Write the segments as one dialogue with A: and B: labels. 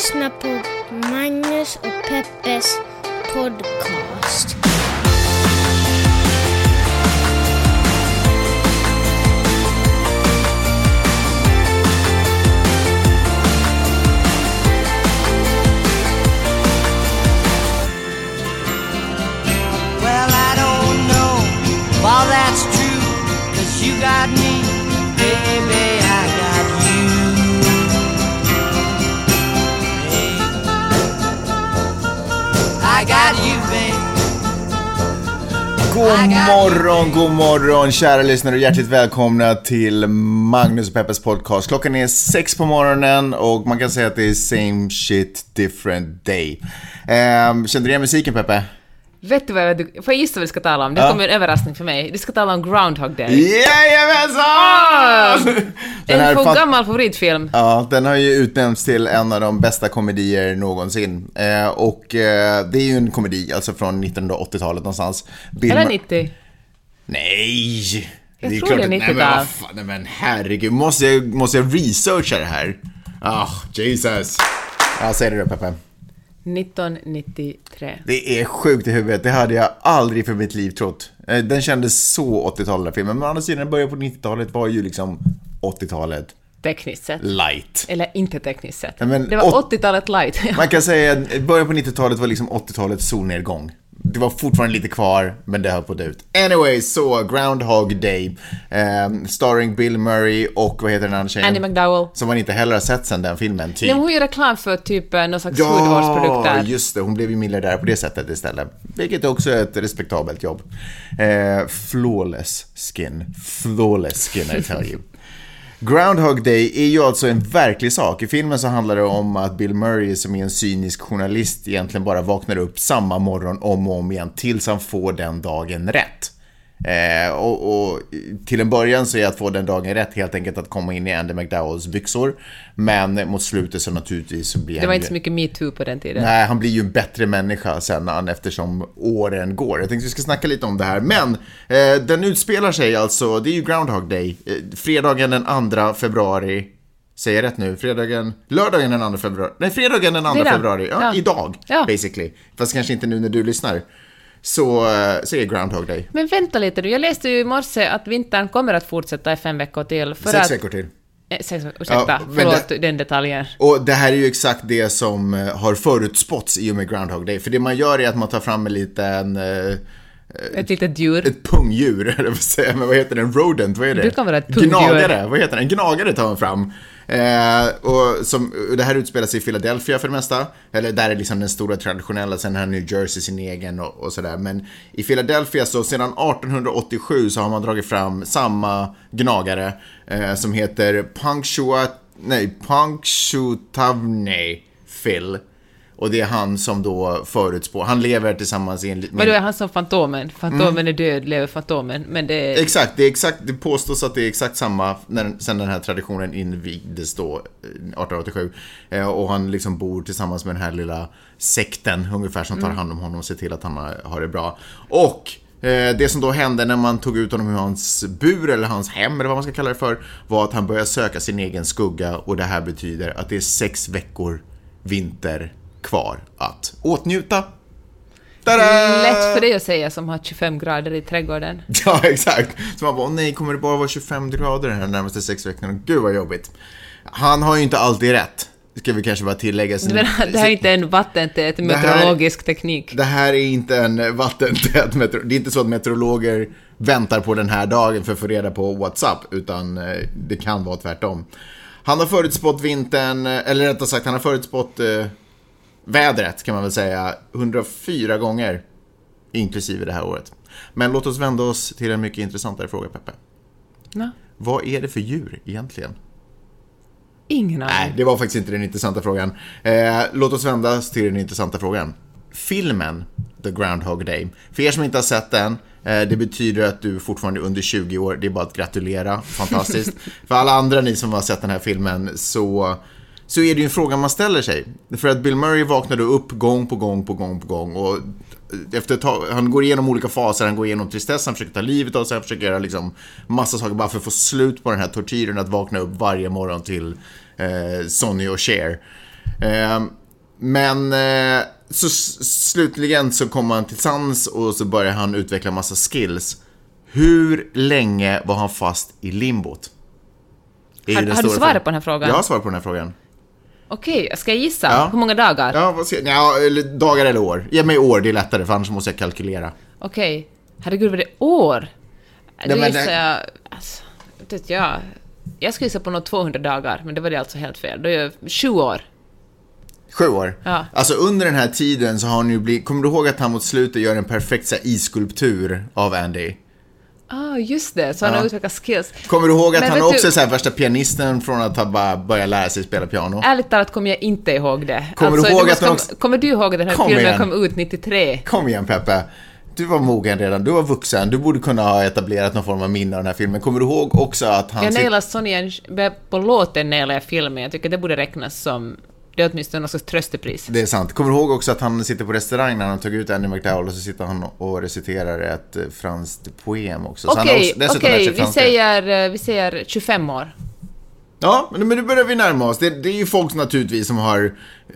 A: lyssnar på Magnus och Peppes podcast.
B: Well, I don't know if that's true, cause you got
C: God morgon, god morgon kära lyssnare och hjärtligt välkomna till Magnus och Peppes podcast. Klockan är sex på morgonen och man kan säga att det är same shit different day. Ehm, kände du igen musiken Peppe?
D: Vet du vad jag, får jag gissa vad vi ska tala om? Det
C: Ja.
D: kommer en överraskning för mig. Vi ska tala om Groundhog Day.
C: Jajamensan! Den
D: en
C: fan-
D: gammal favoritfilm.
C: Ja, den har ju utnämnts till en av de bästa komedier någonsin. Eh, och eh, det är ju en komedi, alltså från 1980-talet någonstans. Bill
D: Eller
C: Mur-
D: 90.
C: Nej!
D: Jag
C: är
D: tror
C: klart
D: det är
C: att- nej, men
D: 90-tal.
C: vad fan, nej men herregud, måste jag, måste jag researcha det här? Ah, Jesus. Ja, säg det då Peppe.
D: 1993.
C: Det är sjukt i huvudet, det hade jag aldrig för mitt liv trott. Eh, Den kändes så 80-tal den filmen, men å andra sidan, början på 90-talet var ju liksom 80-talet
D: Tekniskt sett.
C: light.
D: Eller inte tekniskt sett.
C: Men
D: det var
C: åt-
D: 80-talet light.
C: Man kan säga att början på 90-talet var liksom 80-talets solnedgång. Det var fortfarande lite kvar, men det höll på att ut. Anyway, så Groundhog Day. Um, starring Bill Murray och vad heter den andra tjejen?
D: Andy McDowell.
C: Som man inte heller har sett sen den filmen, typ.
D: Nej, hon gör reklam för typ eh, någon slags
C: Ja,
D: hudvårdsprodukt där.
C: just det. Hon blev ju miljardär på det sättet istället. Vilket också är ett respektabelt jobb. Eh, flawless skin. Flawless skin, I tell you. Groundhog Day är ju alltså en verklig sak. I filmen så handlar det om att Bill Murray som är en cynisk journalist egentligen bara vaknar upp samma morgon om och om igen tills han får den dagen rätt. Eh, och, och till en början så är att få den dagen rätt helt enkelt att komma in i Andy McDowells byxor. Men mot slutet så naturligtvis så blir
D: Det var
C: ju-
D: inte så mycket metoo på den tiden.
C: Nej, han blir ju en bättre människa sen han, eftersom åren går. Jag tänkte vi ska snacka lite om det här. Men eh, den utspelar sig alltså, det är ju Groundhog Day, eh, fredagen den 2 februari. Säger jag rätt nu? Fredagen, lördagen den 2 februari. Nej, fredagen den 2
D: Redan?
C: februari. Ja,
D: Ja.
C: idag,
D: Ja.
C: basically. Fast kanske inte nu när du lyssnar. Så, eh, så är Groundhog Day.
D: Men vänta lite nu, jag läste ju i morse att vintern kommer att fortsätta i fem veckor till. För
C: Sex
D: att,
C: veckor till.
D: Eh, sex ursäkta.
C: Ja,
D: förlåt
C: det-
D: den detaljen.
C: Och det här är ju exakt det som eh, har förutspåtts i och med Groundhog Day. För det man gör är att man tar fram en liten...
D: Ett litet djur.
C: ett pungdjur, eller vad säger men vad heter det? En rodent, vad är det?
D: Det kan vara ett pungdjur.
C: Gnagare, vad heter det? En gnagare tar man fram. Eh, och som, och det här utspelar sig i Philadelphia för det mesta. Eller där är liksom den stora traditionella, sen har New Jersey sin egen och, och sådär. Men i Philadelphia så sedan 1887 så har man dragit fram samma gnagare eh, som heter Punctuat, nej, Punctutavne Phil. Och det är han som då förutspår, han lever tillsammans i en.
D: Men då är han som Fantomen. Fantomen
C: Mm.
D: är död, lever Fantomen. Men det är...
C: Exakt, det, är exakt, det påstås att det är exakt samma när, sen den här traditionen invigdes då, eh, 1887. Eh, och han liksom bor tillsammans med den här lilla sekten, ungefär som tar hand om honom och ser till att han har, har det bra. Och eh, det som då hände när man tog ut honom ur hans bur, eller hans hem, eller vad man ska kalla det för, var att han började söka sin egen skugga och det här betyder att det är sex veckor vinter kvar att åtnjuta. Tada!
D: Lätt för dig att säga som har 25 grader i trädgården.
C: Ja, exakt. Så man bara, åh nej, kommer det bara vara 25 grader här de närmaste sex veckorna? Gud vad jobbigt. Han har ju inte alltid rätt, ska vi kanske bara tillägga. Sen,
D: Det här är inte en vattentät meteorologisk teknik.
C: det här är inte en vattentät metro... Det är inte så att meteorologer väntar på den här dagen för att få reda på WhatsApp, utan eh, det kan vara tvärtom. Han har förutspått vintern, eller rättare sagt, han har förutspått eh, vädret kan man väl säga, 104 gånger, inklusive det här året. Men låt oss vända oss till en mycket intressantare fråga, Peppe.
D: Ja.
C: Vad är det för djur egentligen?
D: Ingen aning.
C: Nej, det var faktiskt inte den intressanta frågan. Eh, låt oss vända oss till den intressanta frågan. Filmen The Groundhog Day. För er som inte har sett den, eh, det betyder att du fortfarande är under 20 år. Det är bara att gratulera. Fantastiskt. För alla andra ni som har sett den här filmen så, så är det ju en fråga man ställer sig. För att Bill Murray vaknade upp gång på gång på gång på gång. Och efter ett tag, han går igenom olika faser, han går igenom tristess, han försöker ta livet av sig, han försöker göra liksom massa saker bara för att få slut på den här tortyren att vakna upp varje morgon till eh, Sonny och Cher. Eh, men eh, så slutligen så kommer han till sans och så börjar han utveckla massa skills. Hur länge var han fast i limbot?
D: Har- har du svarat på den här frågan?
C: Jag har svarat på den här frågan.
D: Okej, ska jag gissa?
C: Ja.
D: Hur många dagar?
C: Ja, vad ska, ja, dagar eller år. Ge mig år, det är lättare för annars måste jag kalkylera.
D: Okej. Herregud, var det år? Då
C: men
D: gissar
C: det-
D: jag... Alltså, vet jag. Jag skulle gissa på något 200 dagar, men det var det alltså helt fel. Då är jag 20 år.
C: Sju år.
D: Ja.
C: Alltså under den här tiden så har han ju blivit, kommer du ihåg att han mot slutet gör en perfekt så här, isskulptur av Andy?
D: Ah, just det. Så han
C: Ja.
D: har utvecklat skills.
C: Kommer du ihåg att
D: Men
C: han också
D: du-
C: är värsta pianisten från att ha bara börjat lära sig spela piano?
D: Ärligt talat kommer jag inte ihåg det. Alltså,
C: Kommer du ihåg att han
D: kom-
C: också-
D: Kommer du ihåg att den här
C: Kom
D: filmen
C: igen.
D: kom ut 93?
C: Kom igen Peppe. Du var mogen redan, du var vuxen, du borde kunna ha etablerat någon form av minne av den här filmen. Kommer du ihåg också att han...
D: Jag nailar Sonja på låten nailar jag filmen. Jag tycker det borde räknas som... Det är åtminstone något slags tröstepris.
C: Det är sant. Kommer du ihåg också att han sitter på restaurang när han tog ut Andy McDowell och så sitter han och reciterar ett eh, franskt poem också.
D: Okej,
C: lärt
D: okej,
C: sig
D: vi säger, eh, vi säger 25 år.
C: Ja, men nu börjar vi närma oss. Det, det är ju folk naturligtvis som har eh,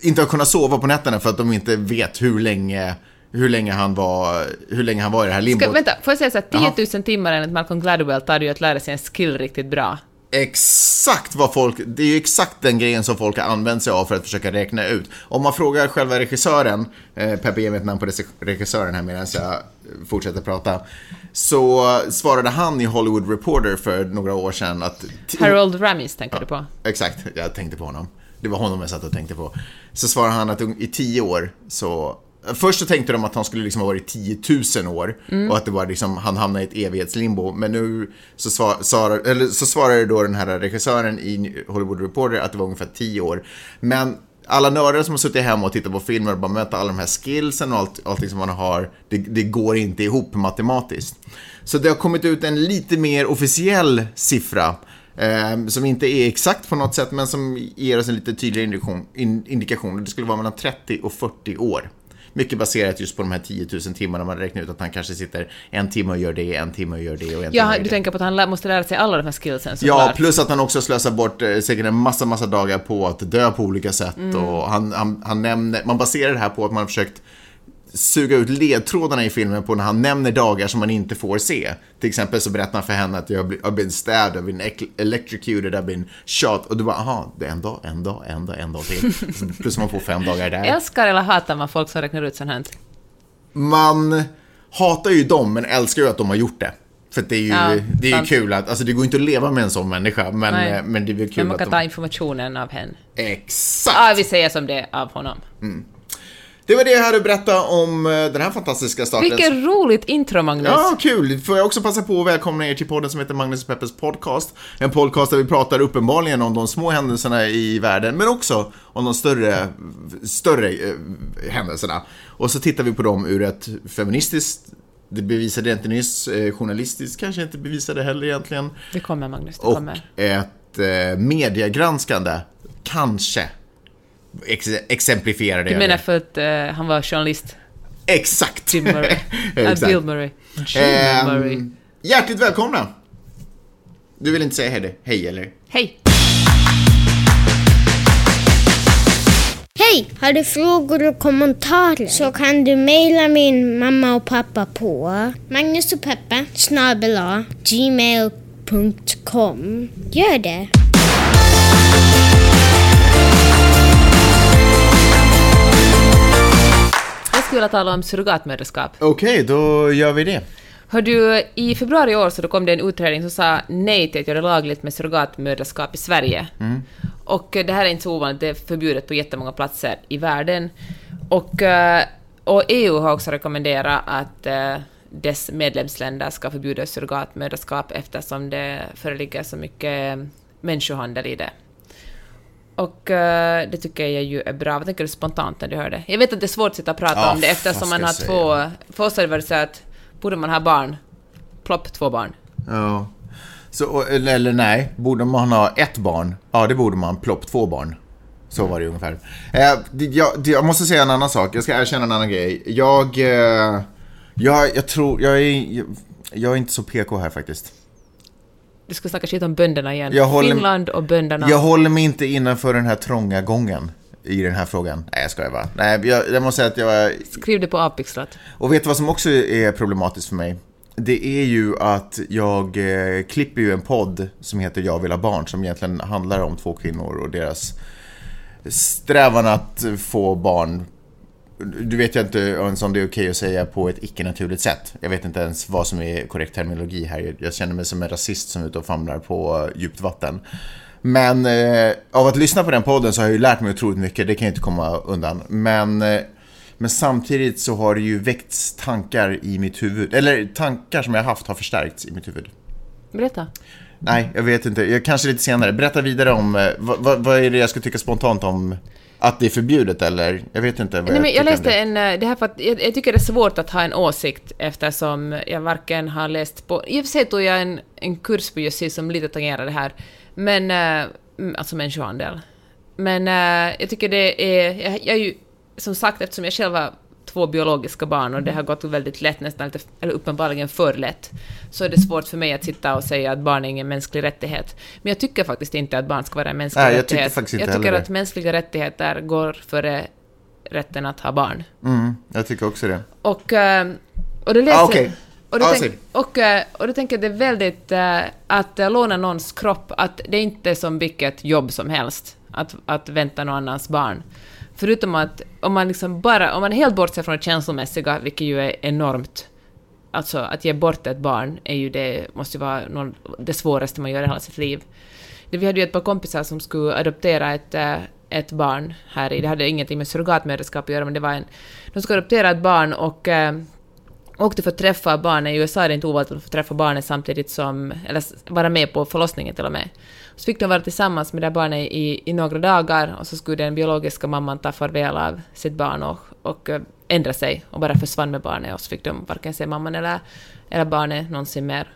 C: inte har kunnat sova på nätterna för att de inte vet hur länge, hur länge han var, hur länge han var i det här limbot.
D: Ska, vänta, får jag säga så här, 10
C: Jaha.
D: 000 timmar enligt Malcolm Gladwell tar det ju att lära sig en skill riktigt bra.
C: Exakt vad folk, det är ju exakt den grejen som folk har använt sig av för att försöka räkna ut. Om man frågar själva regissören, eh, Peppe ge mig ett namn på regi- regissören här medan jag eh, fortsätter prata, så svarade han i Hollywood Reporter för några år sedan att...
D: Harold Ramis tänker du på?
C: Exakt, jag tänkte på honom. Det var honom jag satt och tänkte på. Så svarade han att i tio år så... Först så tänkte de att han skulle liksom ha varit 10 000 år och att det var liksom, han hamnade i ett evighetslimbo. Men nu så, svar, svarar, eller så svarade då den här regissören i Hollywood Reporter att det var ungefär 10 år. Men alla nördar som har suttit hemma och tittat på filmer och bara möter alla de här skillsen och allt, allting som man har, det, det går inte ihop matematiskt. Så det har kommit ut en lite mer officiell siffra Eh, som inte är exakt på något sätt, men som ger oss en lite tydligare indikation. In, indikation. Det skulle vara mellan 30 och 40 år. Mycket baserat just på de här 10 000 timmarna. Man räknar ut att han kanske sitter en timme och gör det, en timme och gör det och en timme
D: Ja,
C: gör
D: du
C: det.
D: tänker på att han lä- måste lära sig alla de här skillsen
C: Ja,
D: såklart.
C: plus att han också slösar bort eh, säkert en massa, massa dagar på att dö på olika sätt.
D: Mm.
C: Och han, han, han nämner, man baserar det här på att man har försökt suga ut ledtrådarna i filmen på när han nämner dagar som man inte får se. Till exempel så berättar han för henne att jag har blivit- stabbed, I've been ec- electrocuted, I've been shot. Och du bara, aha, det är en dag, en dag, en dag, en dag till. Plus man får fem dagar där.
D: Älskar eller hatar man folk som räknar ut sånt här?
C: Man hatar ju dem, men älskar ju att de har gjort det. För att det är ju,
D: Ja,
C: det är ju kul att, alltså det går inte att leva med en sån människa, men,
D: Nej.
C: eh, men det är väl kul
D: Men man
C: att
D: kan
C: de...
D: ta informationen av henne.
C: Exakt!
D: Ja, vi säger som det är av honom.
C: Det var det jag hade att berätta om eh, den här fantastiska starten.
D: Vilket roligt intro, Magnus.
C: Ja, kul! Får jag också passa på att välkomna er till podden som heter Magnus och Peppers podcast. En podcast där vi pratar uppenbarligen om de små händelserna i världen, men också om de större, större eh, händelserna. Och så tittar vi på dem ur ett feministiskt, det bevisade jag inte nyss, eh, journalistiskt kanske inte bevisade heller egentligen,
D: Det kommer, Magnus. Det
C: och
D: kommer.
C: ett eh, mediegranskande, kanske, ex exemplifierade
D: Du
C: jag
D: menar
C: det.
D: för att eh, han var journalist?
C: Exakt!
D: Jim Murray.
C: Exakt.
D: Bill Murray. Jim
C: Ehm,
D: Murray.
C: Hjärtligt välkomna! Du vill inte säga hej, hej eller?
D: Hej!
A: Hej! Har du frågor och kommentarer så kan du mejla min mamma och pappa på Magnus och Peppe snabel a gmail.com. Gör det!
D: Skulle vilja tala om surrogatmödraskap.
C: Okej, då gör vi det.
D: Hör du, i februari i år så kom det en utredning som sa nej till att göra lagligt med surrogatmödraskap i Sverige. Och eh, det här är inte så ovanligt, det är förbjudet på jättemånga platser i världen. Och, eh, och EU har också rekommenderat att eh, dess medlemsländer ska förbjuda surrogatmödraskap eftersom det föreligger så mycket människohandel i det. Och eh, det tycker jag ju är bra. Vad tänker du spontant när du hör det? Jag vet att det är svårt att sitta och prata
C: Ja,
D: om det eftersom man har två... För oss har det så att borde man ha barn, plopp två barn.
C: Ja. Så, eller, eller nej, borde man ha ett barn? Ja, det borde man. Plopp två barn. Så var det ungefär. Eh, jag, jag måste säga en annan sak. Jag ska erkänna en annan grej. Jag... Eh, jag, jag tror... Jag är, jag, jag är inte så PK här faktiskt.
D: Du ska snacka skit om bönderna igen.
C: Håller-
D: Finland och bönderna.
C: Jag håller mig inte innanför den här trånga gången i den här frågan. Nej, jag skojar bara. Nej, jag, jag måste säga att jag...
D: Skriv det på avpixlat.
C: Och vet du vad som också är problematiskt för mig? Det är ju att jag eh, klipper ju en podd som heter Jag vill ha barn som egentligen handlar om två kvinnor och deras strävan att få barn. Du vet jag inte ens om det är okej att säga på ett icke-naturligt sätt. Jag vet inte ens vad som är korrekt terminologi här. Jag känner mig som en rasist som är ute och famlar på djupt vatten. Men eh, av att lyssna på den podden så har jag ju lärt mig otroligt mycket, det kan jag inte komma undan. Men, eh, men samtidigt så har det ju väckts tankar i mitt huvud, eller tankar som jag haft har förstärkts i mitt huvud.
D: Berätta.
C: Nej, jag vet inte. Jag, kanske lite senare. Berätta vidare om, eh, vad, vad, vad är det jag ska tycka spontant om att det är förbjudet eller? Jag vet inte vad
D: Nej, men jag
C: tycker om
D: läste en... eh, Det här för att jag, jag tycker det är svårt att ha en åsikt eftersom jag varken har läst på... I och för sig tog jag en, en kurs på JUSI som lite tangerar det här, men... eh, mm, Alltså människohandel. Men eh, jag tycker det är... Jag, jag är ju... Som sagt, eftersom jag själv har två biologiska barn och det har gått väldigt lätt, nästan lite, eller uppenbarligen för lätt, så är det svårt för mig att sitta och säga att barn är ingen mänsklig rättighet. Men jag tycker faktiskt inte att barn ska vara en mänsklig
C: Nej, jag tycker
D: rättighet.
C: faktiskt inte
D: jag tycker att
C: det.
D: mänskliga rättigheter går före rätten att ha barn.
C: Mm, jag tycker också det.
D: Och, eh, och det läser
C: Ah, okej.
D: och, det
C: Ja,
D: tänk, och, eh, och det tänker jag det är väldigt... eh, Att låna någons kropp, att det är inte som vilket jobb som helst att, att vänta någon annans barn. Förutom att om man liksom bara, om man helt bortser från det känslomässiga, vilket ju är enormt, alltså att ge bort ett barn är ju det, måste ju vara någon, det svåraste man gör i hela sitt liv. Vi hade ju ett par kompisar som skulle adoptera ett, eh, ett barn här i, det hade ingenting med surrogatmödraskap att göra, men det var en, de skulle adoptera ett barn och eh, åkte för att träffa barnet. I USA är det inte ovanligt att få träffa barnet samtidigt som, eller vara med på förlossningen till och med. Så fick de vara tillsammans med det här barnet i, i några dagar och så skulle den biologiska mamman ta farväl av sitt barn och, och eh, ändra sig och bara försvann med barnet och så fick de varken se mamman eller, eller barnet någonsin mer.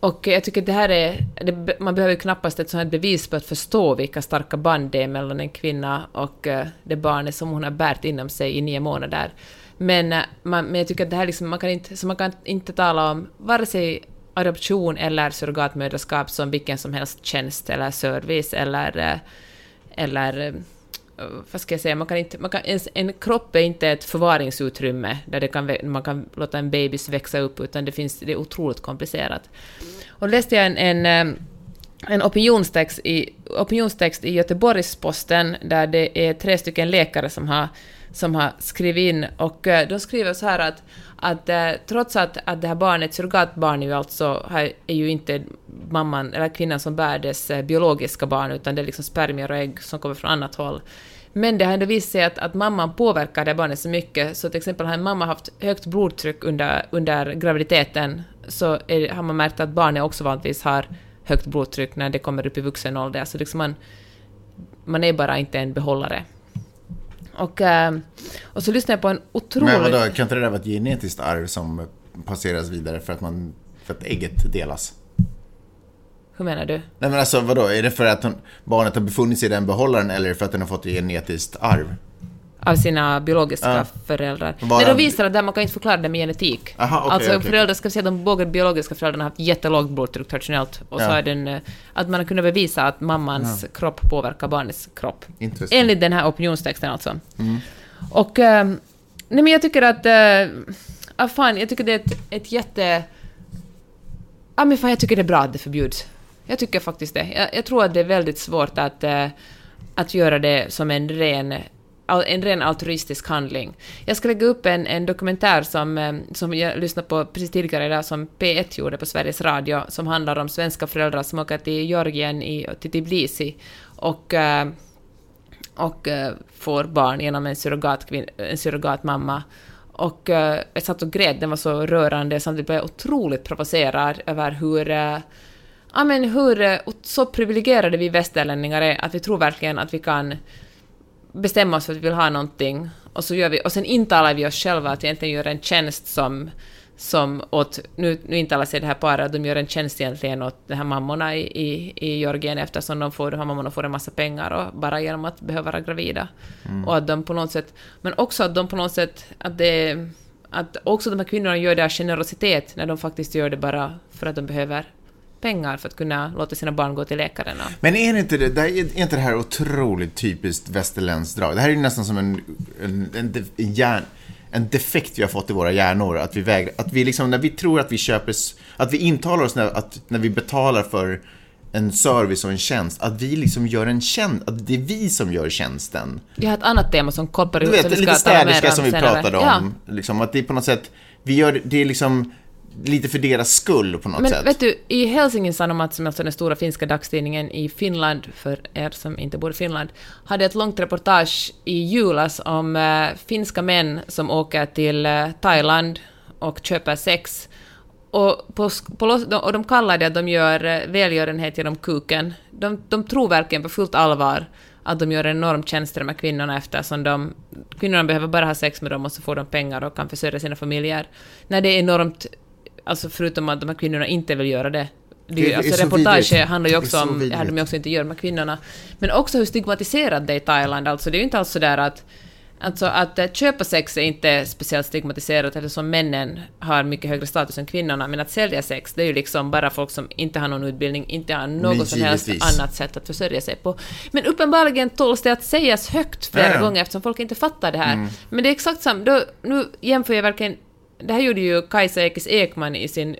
D: Och jag tycker att det här är... Det, man behöver knappast ett sånt här bevis på att förstå vilka starka band det är mellan en kvinna och eh, det barnet som hon har bärt inom sig i nio månader. Men, eh, man, men jag tycker att det här liksom, man kan inte, så man kan inte tala om vare sig adoption eller surrogatmödraskap som vilken som helst tjänst eller service eller, eh, eller eh, vad ska jag säga, man kan inte, man kan, en, en kropp är inte ett förvaringsutrymme där det kan, man kan låta en bebis växa upp, utan det, finns, det är otroligt komplicerat. Och då läste jag en, en, eh, en opinionstext, i, opinionstext i Göteborgs-Posten där det är tre stycken läkare som har, som har skrivit in och de skriver så här att, att eh, trots att, att det här barnet, surrogatbarn är ju alltså, här är ju inte mamman eller kvinnan som bär dess eh, biologiska barn utan det är liksom spermier och ägg som kommer från annat håll. Men det har ändå visat sig att, att mamman påverkar det barnet så mycket, så till exempel har en mamma haft högt blodtryck under, under graviditeten, så är, har man märkt att barnet också vanligtvis har högt blodtryck när det kommer upp i vuxen ålder. Så liksom man, man är bara inte en behållare. Och, eh, och så lyssnade jag på en otrolig...
C: Men vadå, kan inte det där vara ett genetiskt arv som passeras vidare för att, man, för att ägget delas?
D: Hur menar du?
C: Nej men alltså vadå, är det för att hon, barnet har befunnit sig i den behållaren eller för att den har fått ett genetiskt arv?
D: Av sina biologiska
C: Ja.
D: föräldrar. Men de visar att där man kan inte förklara det med genetik.
C: Aha, okej,
D: alltså
C: okej.
D: föräldrar, ska vi säga de båda biologiska föräldrarna har haft jättelågt blodtryck traditionellt. Och så
C: Ja.
D: är den, eh, att man har kunnat bevisa att mammans kropp påverkar barnets kropp.
C: Intressant.
D: Enligt den här opinionstexten alltså. Och... Eh, nej men jag tycker att... Eh, ah, fan, jag tycker det är ett, ett jätte... Ja men fan, jag tycker det är bra att det förbjuds. Jag tycker faktiskt det. Jag, jag tror att det är väldigt svårt att, eh, att göra det som en ren en ren altruistisk handling. Jag ska lägga upp en, en dokumentär som, eh, som jag lyssnade på precis tidigare idag, som P1 gjorde på Sveriges Radio, som handlar om svenska föräldrar som åker till Georgien, i, till Tbilisi, och, eh, och eh, får barn genom en, surrogatkvin- en surrogatmamma. Och jag satt och grät, den var så rörande, samtidigt blev jag otroligt provocerad över hur Ja men hur så privilegierade vi västerlänningar är, att vi tror verkligen att vi kan bestämma oss för att vi vill ha någonting och så gör vi, och sen intalar vi oss själva att vi egentligen gör en tjänst som, som åt, nu, nu intalar sig det här paret att de gör en tjänst egentligen åt de här mammorna i, i, i Georgien eftersom de får, de här mammorna får en massa pengar och bara genom att behöva vara gravida. Och att de på något sätt, men också att de på något sätt, att det, att också de här kvinnorna gör det av generositet när de faktiskt gör det bara för att de behöver pengar för att kunna låta sina barn gå till läkaren. Och...
C: Men är inte det, det är inte det här otroligt typiskt västerländskt drag? Det här är ju nästan som en, en, en, en, hjärn, en defekt vi har fått i våra hjärnor. Att vi vägrar, att vi liksom, när vi tror att vi köper, att vi intalar oss när, att, när vi betalar för en service och en tjänst, att vi liksom gör en tjänst, att det är vi som gör tjänsten.
D: Jag har ett annat tema som kopplar
C: Du
D: ihop,
C: vet,
D: som vi
C: lite städerska
D: om
C: som vi
D: senare.
C: pratade
D: Ja.
C: om. Liksom, att det är på något sätt, vi gör, det är liksom lite för deras skull på något
D: Men
C: sätt.
D: vet du, i Helsingin Sanomat, som är alltså den stora finska dagstidningen i Finland, för er som inte bor i Finland, hade ett långt reportage i julas om eh, finska män som åker till eh, Thailand och köper sex. Och, på, på, och de kallar det att de gör eh, välgörenhet genom kuken. De, de tror verkligen på fullt allvar att de gör en enorm tjänst till de här kvinnorna eftersom de, kvinnorna behöver bara ha sex med dem och så får de pengar och kan försörja sina familjer. När det är enormt, alltså förutom att de här kvinnorna inte vill göra det. det,
C: Det är
D: alltså
C: så
D: reportage
C: vidrigt.
D: handlar ju också
C: så
D: om, det här de också inte gör med kvinnorna. Men också hur stigmatiserat det är i Thailand. Alltså det är ju inte alls sådär att Alltså att eh, köpa sex är inte speciellt stigmatiserat eftersom männen har mycket högre status än kvinnorna, men att sälja sex, det är ju liksom bara folk som inte har någon utbildning, inte har något
C: Men
D: som helst annat sätt att försörja sig på. Men uppenbarligen tåls det att sägas högt flera
C: Ja, ja.
D: gånger eftersom folk inte fattar det här. Men det är exakt samma, då, nu jämför jag verkligen, det här gjorde ju Kajsa Ekis Ekman i sin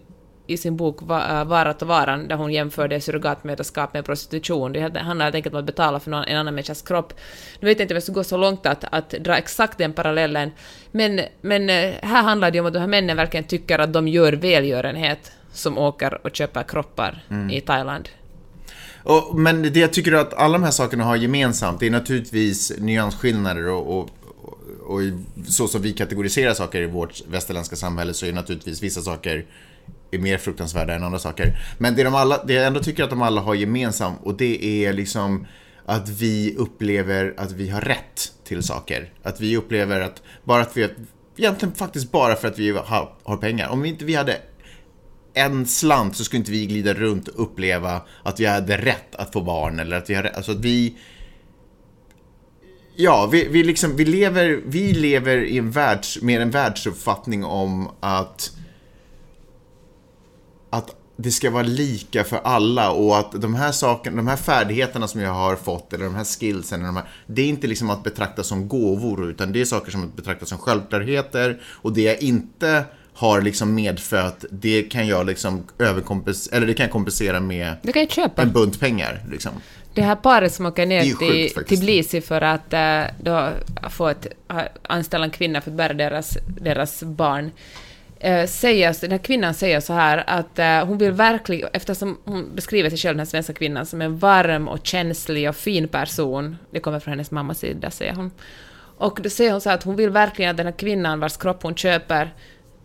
D: i sin bok äh, Varat och varan, där hon jämförde surrogatmödraskap med prostitution. Det handlar helt enkelt om att betala för någon, en annan människas kropp. Nu vet jag inte om jag ska gå så långt att, att dra exakt den parallellen, men, men eh, här handlar det ju om att de här männen verkligen tycker att de gör välgörenhet som åker och köper kroppar i Thailand.
C: Och, men det jag tycker att alla de här sakerna har gemensamt, det är naturligtvis nyansskillnader och, och, och, i- så som vi kategoriserar saker i vårt västerländska samhälle så är naturligtvis vissa saker är mer fruktansvärda än andra saker. Men det, de alla, det jag ändå tycker att de alla har gemensamt och det är liksom att vi upplever att vi har rätt till saker. Att vi upplever att bara att vi, egentligen faktiskt bara för att vi har, har pengar. Om vi inte vi hade en slant så skulle inte vi glida runt och uppleva att vi hade rätt att få barn eller att vi har rätt, alltså att vi Ja, vi, vi, liksom, vi, lever, vi lever i en världs, med en världsuppfattning om att att det ska vara lika för alla och att de här sakerna, de här färdigheterna som jag har fått eller de här skillsen, eller de här, det är inte liksom att betrakta som gåvor utan det är saker som betraktas som självklarheter och det jag inte har liksom medfött, det kan jag liksom överkompensera, eller det kan jag kompensera med
D: Du kan köpa.
C: en bunt pengar liksom.
D: Det här paret som åker ner
C: sjukt,
D: till. Tbilisi för att eh, då få ett, anställa en kvinna för att bära deras, deras barn, eh, säger, den här kvinnan säger så här att eh, hon vill verkligen, eftersom hon beskriver sig själv, den här svenska kvinnan, som en varm och känslig och fin person, det kommer från hennes mammas sida, säger hon. Och då säger hon så här att hon vill verkligen att den här kvinnan vars kropp hon köper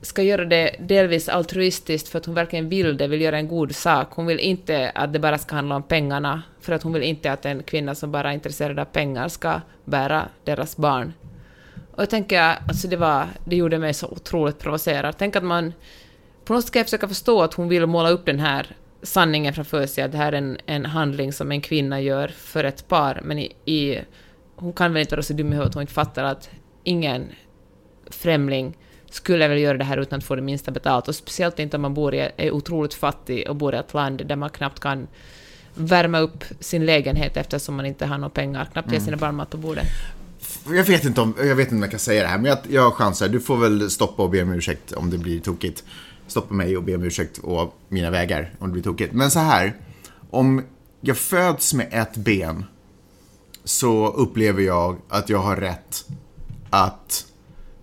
D: ska göra det delvis altruistiskt för att hon verkligen vill det, vill göra en god sak. Hon vill inte att det bara ska handla om pengarna, för att hon vill inte att en kvinna som bara är intresserad av pengar ska bära deras barn. Och jag tänker, alltså det var, det gjorde mig så otroligt provocerad. Tänk att man, på något sätt ska jag försöka förstå att hon vill måla upp den här sanningen framför sig, att det här är en, en handling som en kvinna gör för ett par, men i, i, hon kan väl inte vara så dum i huvudet att hon inte fattar att ingen främling skulle väl göra det här utan att få det minsta betalt, och speciellt inte om man bor i, är otroligt fattig och bor i ett land där man knappt kan värma upp sin lägenhet eftersom man inte har några pengar, knappt ge sina barn mat på bordet.
C: Jag vet inte om jag, vet inte om jag kan säga det här, men jag, jag chansar. Du får väl stoppa och be om ursäkt om det blir tokigt. Stoppa mig och be om ursäkt å mina vägar om det blir tokigt. Men så här, om jag föds med ett ben så upplever jag att jag har rätt att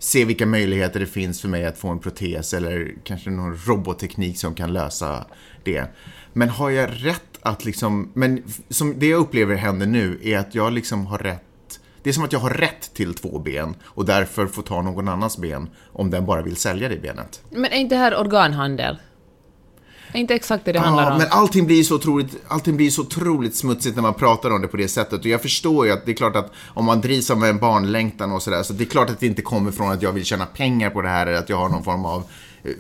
C: se vilka möjligheter det finns för mig att få en protes eller kanske någon robotteknik som kan lösa det. Men har jag rätt att liksom, men som det jag upplever händer nu är att jag liksom har rätt det är som att jag har rätt till två ben och därför får ta någon annans ben om den bara vill sälja det benet.
D: Men är inte det här organhandel? Inte exakt det det handlar
C: Ja,
D: om?
C: men allting blir, så otroligt, allting blir så otroligt smutsigt när man pratar om det på det sättet. Och jag förstår ju att det är klart att om man drivs av en barnlängtan och sådär, så det är klart att det inte kommer från att jag vill tjäna pengar på det här eller att jag har någon form av eh,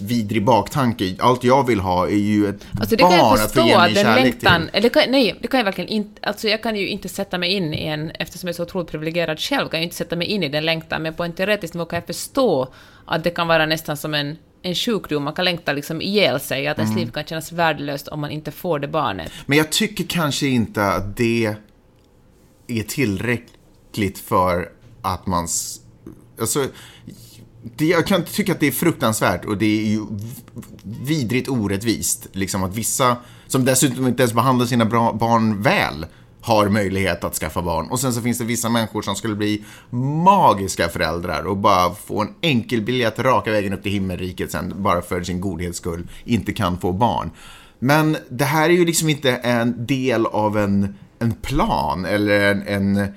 C: vidrig baktanke. Allt jag vill ha är ju ett
D: Alltså det kan jag
C: barn att få
D: förstå,
C: ge
D: att
C: mig
D: den
C: kärlek
D: längtan...
C: till.
D: Det kan, nej, det kan jag verkligen inte... Alltså jag kan ju inte sätta mig in i en... Eftersom jag är så otroligt privilegierad själv kan jag inte sätta mig in i den längtan, men på en teoretisk nivå kan jag förstå att det kan vara nästan som en, en sjukdom, man kan längta liksom ihjäl sig, att ens liv kan kännas värdelöst om man inte får det barnet.
C: Men jag tycker kanske inte att det är tillräckligt för att man... Alltså, det, jag kan tycka att det är fruktansvärt och det är ju vidrigt orättvist. Liksom att vissa, som dessutom inte ens behandlar sina bra barn väl, har möjlighet att skaffa barn. Och sen så finns det vissa människor som skulle bli magiska föräldrar och bara få en enkel biljett raka vägen upp till himmelriket sen, bara för sin godhets skull, inte kan få barn. Men det här är ju liksom inte en del av en, en plan eller en, en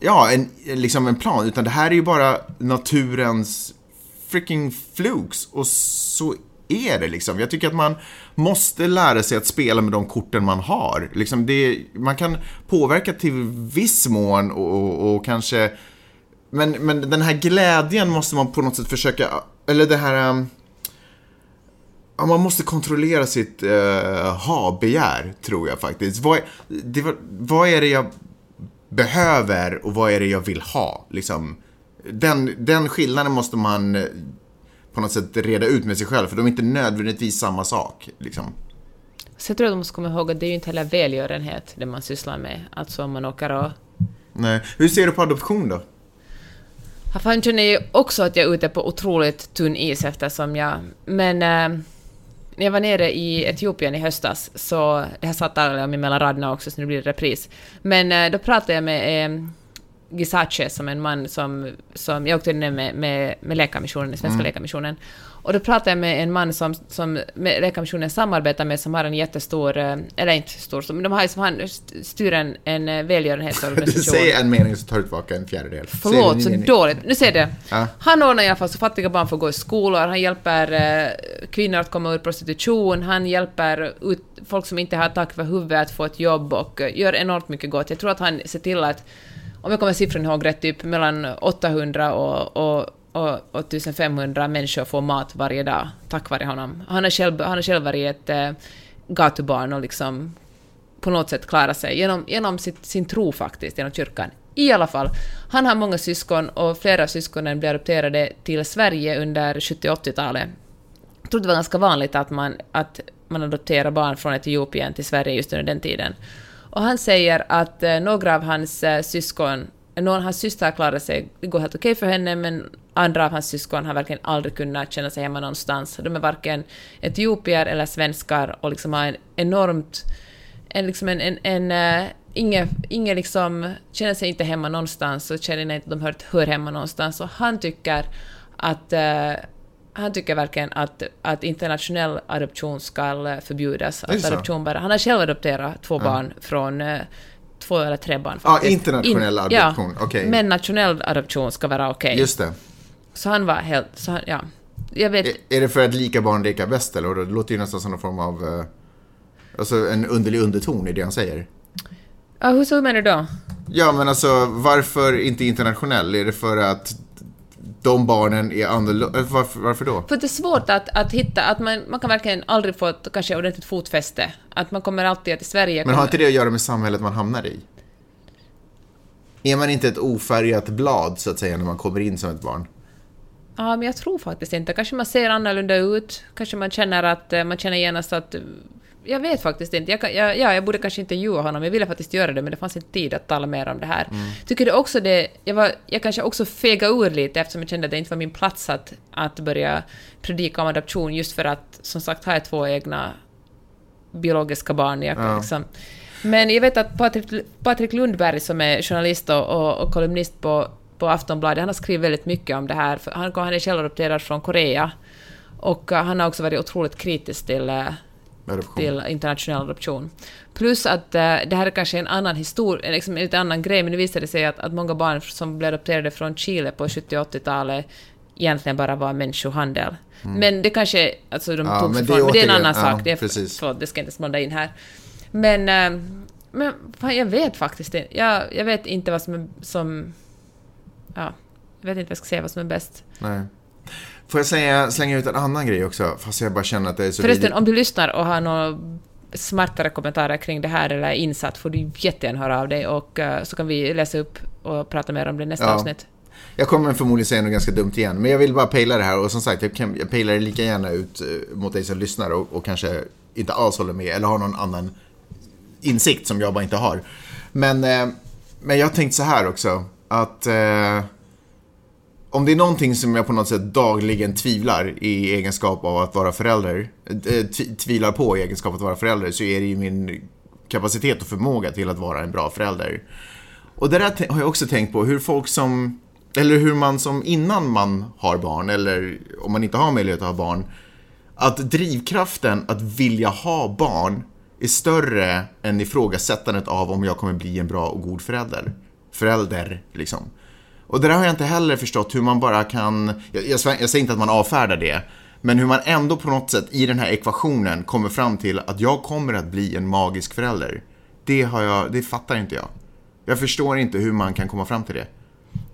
C: ja, en, liksom en plan, utan det här är ju bara naturens freaking flukes och så är det liksom. Jag tycker att man måste lära sig att spela med de korten man har. Liksom det, man kan påverka till viss mån och, och, och kanske men, men den här glädjen måste man på något sätt försöka, eller det här um, Ja, man måste kontrollera sitt uh, ha-begär, tror jag faktiskt. Vad, är- det, vad är det jag behöver och vad är det jag vill ha? Liksom, den, den skillnaden måste man eh, på något sätt reda ut med sig själv, för de är inte nödvändigtvis samma sak. Liksom.
D: Så jag tror att man måste komma ihåg att det är ju inte heller välgörenhet det man sysslar med. Alltså om man åker och...
C: Nej. Hur ser du på adoption då?
D: Jag känner ju också att jag är ute på otroligt tunn is eftersom jag... Men eh, när jag var nere i Etiopien i höstas så... Det här satt alla om mellan raderna också så nu blir det repris. Men eh, då pratade jag med eh, Gisace som en man som... som jag åkte ner med, med, med Läkarmissionen, Svenska Läkarmissionen. Och då pratade jag med en man som, som Läkarmissionen samarbetar med som har en jättestor... eh, Eller inte stor, men de har ju som han styr en, en eh,
C: Du
D: välgörenhetsorganisation.
C: säger en mening så tar du tillbaka en fjärdedel.
D: Förlåt, så dåligt. Nu ser det.
C: Ja.
D: Han ordnar i alla fall så fattiga barn får gå i skolor, han hjälper eh, kvinnor att komma ur prostitution, han hjälper ut folk som inte har tak över huvudet att få ett jobb och gör enormt mycket gott. Jag tror att han ser till att, om jag kommer siffran ihåg rätt, typ mellan 800 och, och, och, och 1500 människor får mat varje dag tack vare honom. Han har själv, han har själv varit ett eh, gatubarn och liksom på något sätt klara sig genom, genom sitt, sin tro faktiskt, genom kyrkan. I alla fall, han har många syskon och flera av syskonen blev adopterade till Sverige under 70 80-talet. Jag tror det var ganska vanligt att man, att man adopterar barn från Etiopien till Sverige just under den tiden. Och han säger att eh, några av hans eh, syskon, någon av hans systrar klarade sig, det går helt okej för henne, men andra av hans syskon har verkligen aldrig kunnat känna sig hemma någonstans. De är varken etiopier eller svenskar och liksom har en enormt en, liksom en, en, en eh, uh, inga, inga liksom, känner sig inte hemma någonstans och känner inte att de hör, hör hemma någonstans. Och han tycker att uh, han tycker verkligen att, att internationell adoption ska förbjudas. Att adoption bara, han har själv adopterat två barn från eh, två eller tre barn
C: Ja,
D: faktiskt.
C: internationell adoption,
D: Ja,
C: okej.
D: men nationell adoption ska vara okej.
C: Just det.
D: Så han var helt... Så han, ja. Jag vet...
C: Är, är det för att lika barn leka bäst eller? Det låter ju nästan som någon form av... eh, Alltså en underlig underton i det han säger.
D: Ja, hur så menar du då?
C: Ja, men alltså varför inte internationell? Är det för att de barnen är annorlunda? Varför, varför då?
D: För det är svårt att, att hitta, att man, man kan verkligen aldrig få ett kanske ordentligt fotfäste. Att man kommer alltid att i Sverige...
C: Men har
D: kommer-
C: inte det att göra med samhället man hamnar i? Är man inte ett ofärgat blad, så att säga, när man kommer in som ett barn?
D: Ja, men jag tror faktiskt inte. Kanske man ser annorlunda ut. Kanske man känner att eh, man känner genast att... Jag vet faktiskt inte. Jag, kan, jag, ja, jag borde kanske intervjua honom. Jag ville faktiskt göra det, men det fanns inte tid att tala mer om det här. Tycker du också det... Jag, var, jag kanske också fega ur lite eftersom jag kände att det inte var min plats att, att börja predika om adoption just för att, som sagt, har jag två egna biologiska barn. Jag kan
C: Ja.
D: liksom, men jag vet att Patrik, Patrik Lundberg som är journalist och, och, och kolumnist på, på Aftonbladet, han har skrivit väldigt mycket om det här. Han, han är själv adopterad från Korea. Och eh, han har också varit otroligt kritisk till, eh,
C: Adoption.
D: till internationell adoption. Plus att eh, det här är kanske en annan historia, liksom en lite annan grej, men det visade sig att, att många barn som blev adopterade från Chile på 70 och 80-talet egentligen bara var människohandel. Men det kanske, alltså de
C: Mm. Ja,
D: tog
C: men det
D: det, men det är en annan
C: ja,
D: sak. Det är,
C: precis.
D: Förlåt, det ska inte blanda in här. Men, eh, men fan, jag vet faktiskt inte. Jag, jag vet inte vad som är... Som, ja, jag vet inte vad jag ska säga vad som är bäst.
C: Nej. Får jag säga, slänga ut en annan grej också, fast jag bara känner att det är så
D: Förresten, om du lyssnar och har några smartare kommentarer kring det här eller insatt får du jättegärna höra av dig och eh, så kan vi läsa upp och prata mer om det i nästa
C: Ja.
D: avsnitt.
C: Jag kommer förmodligen säga något ganska dumt igen, men jag vill bara pejla det här och som sagt, jag, kan, jag pejlar det lika gärna ut eh, mot dig som lyssnar och, och kanske inte alls håller med eller har någon annan insikt som jag bara inte har. Men, eh, men jag har tänkt så här också, att eh, om det är någonting som jag på något sätt dagligen tvivlar i egenskap av att vara förälder, eh, tvivlar på i egenskap av att vara förälder, så är det ju min kapacitet och förmåga till att vara en bra förälder. Och det där har jag också tänkt på, hur folk som, eller hur man som innan man har barn, eller om man inte har möjlighet att ha barn, att drivkraften att vilja ha barn är större än ifrågasättandet av om jag kommer bli en bra och god förälder. Förälder, liksom. Och det där har jag inte heller förstått hur man bara kan, jag, jag, jag säger inte att man avfärdar det, men hur man ändå på något sätt i den här ekvationen kommer fram till att jag kommer att bli en magisk förälder. Det har jag, det fattar inte jag. Jag förstår inte hur man kan komma fram till det.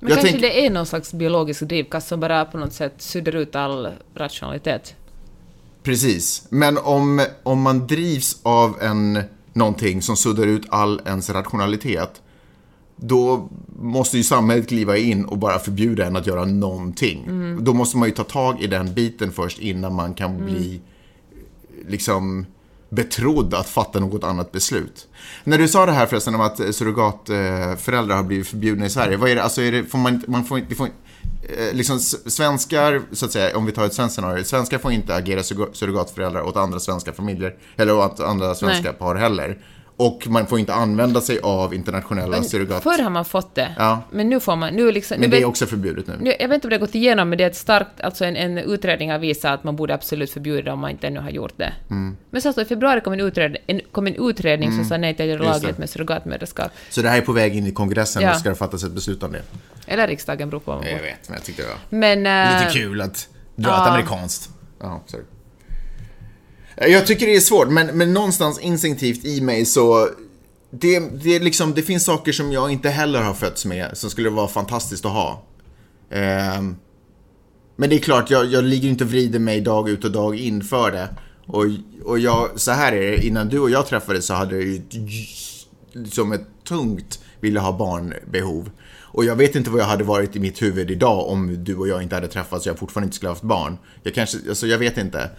D: Men
C: jag
D: kanske
C: tänk-
D: det är någon slags biologisk drivkraft som bara på något sätt suddar ut all rationalitet.
C: Precis, men om, om man drivs av en, någonting som suddar ut all ens rationalitet, då måste ju samhället kliva in och bara förbjuda en att göra någonting. Då måste man ju ta tag i den biten först innan man kan bli liksom betrodd att fatta något annat beslut. När du sa det här förresten om att eh, surrogatföräldrar har blivit förbjudna i Sverige, vad är det, alltså är det, får man man får inte, får, eh, liksom svenskar, så att säga, om vi tar ett svenskt scenario, svenskar får inte agera surro- surrogatföräldrar åt andra svenska familjer, eller åt andra svenska
D: Nej.
C: par heller. Och man får inte använda sig av internationella surrogat...
D: Förr har man fått det,
C: Ja.
D: men nu får man... Nu liksom,
C: Men
D: nu
C: det är också förbjudet nu.
D: nu, jag vet inte om det har gått igenom, men det är ett starkt, alltså en, en utredning har visat att man borde absolut förbjuda det om man inte ännu har gjort det.
C: Mm.
D: Men så i februari kom en utredning, en, kom en utredning som sa nej till
C: det.
D: lagligt med surrogatmödraskap.
C: Så det här är på väg in i kongressen
D: Ja.
C: och ska det fattas ett beslut om det.
D: Eller riksdagen, beror på vad man
C: Jag vet, men jag tyckte det var...
D: Men... eh,
C: Lite kul att dra
D: ja.
C: ett amerikanskt. Ja, sorry. Jag tycker det är svårt, men, men någonstans instinktivt i mig så... Det, det, liksom, det finns saker som jag inte heller har fötts med, som skulle vara fantastiskt att ha. Ehm, men det är klart, jag, jag ligger inte och vrider mig dag ut och dag in för det. Och, och jag, så här är det, innan du och jag träffades så hade jag ju liksom som ett tungt vilja ha barnbehov. Och jag vet inte vad jag hade varit i mitt huvud idag om du och jag inte hade träffats och jag fortfarande inte skulle ha haft barn. Jag kanske, alltså jag vet inte.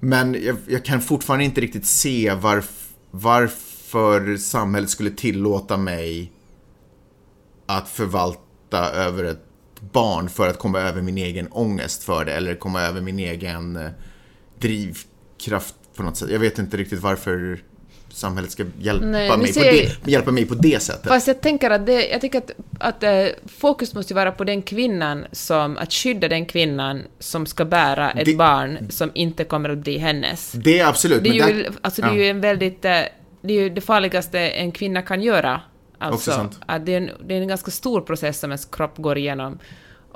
C: Men jag, jag kan fortfarande inte riktigt se varf, varför samhället skulle tillåta mig att förvalta över ett barn för att komma över min egen ångest för det eller komma över min egen eh, drivkraft på något sätt. Jag vet inte riktigt varför samhället ska hjälpa,
D: Nej,
C: mig, på
D: jag-
C: det, hjälpa mig på det sättet.
D: Fast jag tänker att, det, jag tycker att, att eh, fokus måste vara på den kvinnan som, att skydda den kvinnan som ska bära ett
C: Det-
D: barn som inte kommer att bli hennes.
C: Det är absolut.
D: Det är ju,
C: där-
D: alltså, det är
C: ja.
D: ju en väldigt, eh, det är ju det farligaste en kvinna kan göra. Alltså, att det, är en, det är en ganska stor process som ens kropp går igenom.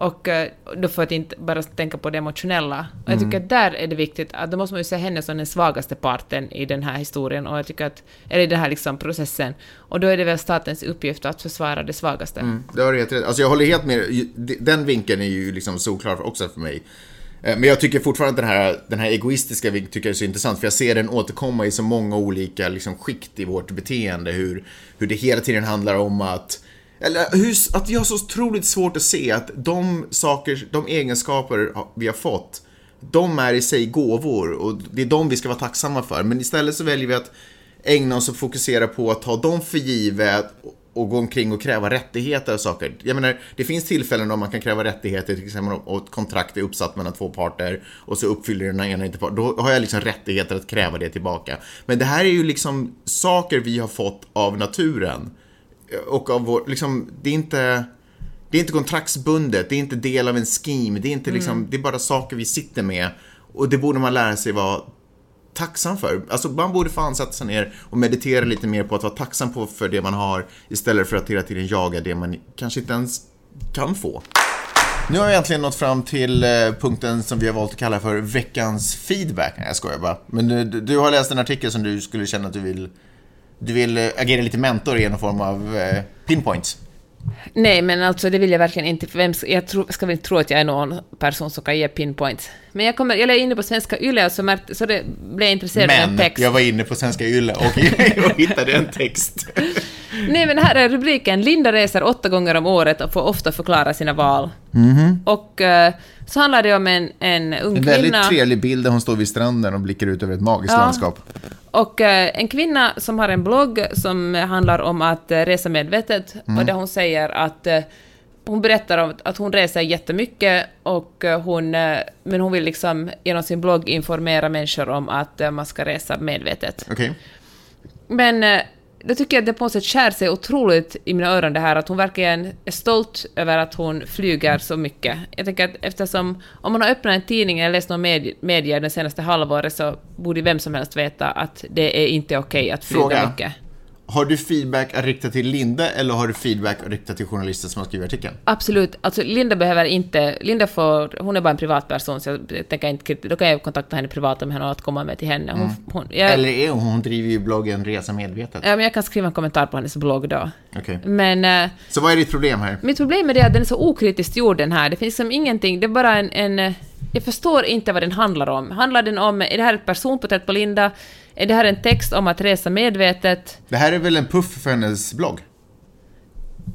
D: Och eh, då får att inte bara tänka på det emotionella. Och jag
C: Mm.
D: tycker att där är det viktigt, att då måste man ju se henne som den svagaste parten i den här historien, och jag tycker att, eller i den här liksom processen. Och då är det väl statens uppgift att försvara det svagaste.
C: Mm, det har du helt rätt. Alltså jag håller helt med. Den vinkeln är ju liksom solklar också för mig. Eh, Men jag tycker fortfarande att den här, den här egoistiska vinkeln tycker jag är så intressant för jag ser den återkomma i så många olika liksom, skikt i vårt beteende. Hur, hur det hela tiden handlar om att eller hur, att vi har så otroligt svårt att se att de saker, de egenskaper vi har fått, de är i sig gåvor och det är de vi ska vara tacksamma för. Men istället så väljer vi att ägna oss och fokusera på att ta dem för givet och gå omkring och kräva rättigheter och saker. Jag menar, det finns tillfällen då man kan kräva rättigheter, till exempel om ett kontrakt är uppsatt mellan två parter och så uppfyller den ena inte parten. Då har jag liksom rättigheter att kräva det tillbaka. Men det här är ju liksom saker vi har fått av naturen. Och av vår, liksom, det är inte... Det är inte kontraktsbundet, det är inte del av en scheme, det är inte liksom, det är bara saker vi sitter med. Och det borde man lära sig vara tacksam för. Alltså man borde fan sätta sig ner och meditera lite mer på att vara tacksam på för det man har istället för att hela tiden jaga det man kanske inte ens kan få. Nu har vi äntligen nått fram till eh, punkten som vi har valt att kalla för veckans feedback. Nej, jag skojar bara. Men du, du har läst en artikel som du skulle känna att du vill du vill eh, agera lite mentor i någon form av eh, pinpoints.
D: Nej, men alltså det vill jag verkligen inte. Vem jag tro, ska väl inte tro att jag är någon person som kan ge pinpoints. Men jag, kommer, jag är inne på Svenska Yle och så, märkte, så det blev jag intresserad av en
C: Men
D: text.
C: jag var inne på Svenska Yle och, och hittade en text.
D: Nej men här är rubriken Linda reser åtta gånger om året och får ofta förklara sina val. Och eh, så handlar det om en, en ung
C: Mhm. En väldigt
D: kvinna.
C: trevlig bild där hon står vid stranden och blickar ut över ett magiskt
D: Ja.
C: landskap.
D: Och eh, en kvinna som har en blogg som handlar om att eh, resa medvetet och där hon säger att eh, hon berättar om att hon reser jättemycket och hon, men hon vill liksom genom sin blogg informera människor om att man ska resa medvetet.
C: Okej.
D: Men då tycker jag att det på något sätt skär sig otroligt i mina öron det här att hon verkligen är stolt över att hon flyger så mycket. Jag tänker att eftersom om man har öppnat en tidning eller läst någon med, media det senaste halvåret så borde vem som helst veta att det är inte okej att flyga
C: Fråga.
D: mycket.
C: Har du feedback att rikta till Linda eller har du feedback att rikta till journalisten som har skrivit artikeln?
D: Absolut. Alltså Linda behöver inte... Linda får... Hon är bara en privatperson, så jag tänker inte... Då kan jag kontakta henne privat om henne och att komma med till henne. Hon, hon, jag,
C: Eller är hon, hon driver ju bloggen Resa Medvetet.
D: ja, men jag kan skriva en kommentar på hennes blogg då.
C: Okej.
D: Men... eh,
C: Så vad är ditt problem här?
D: Mitt problem är det att den är så okritiskt gjord den här. Det finns som ingenting, det är bara en, en... Jag förstår inte vad den handlar om. Handlar den om... Är det här ett personporträtt på Linda? Är det här en text om att resa medvetet?
C: Det här är väl en puff för hennes blogg?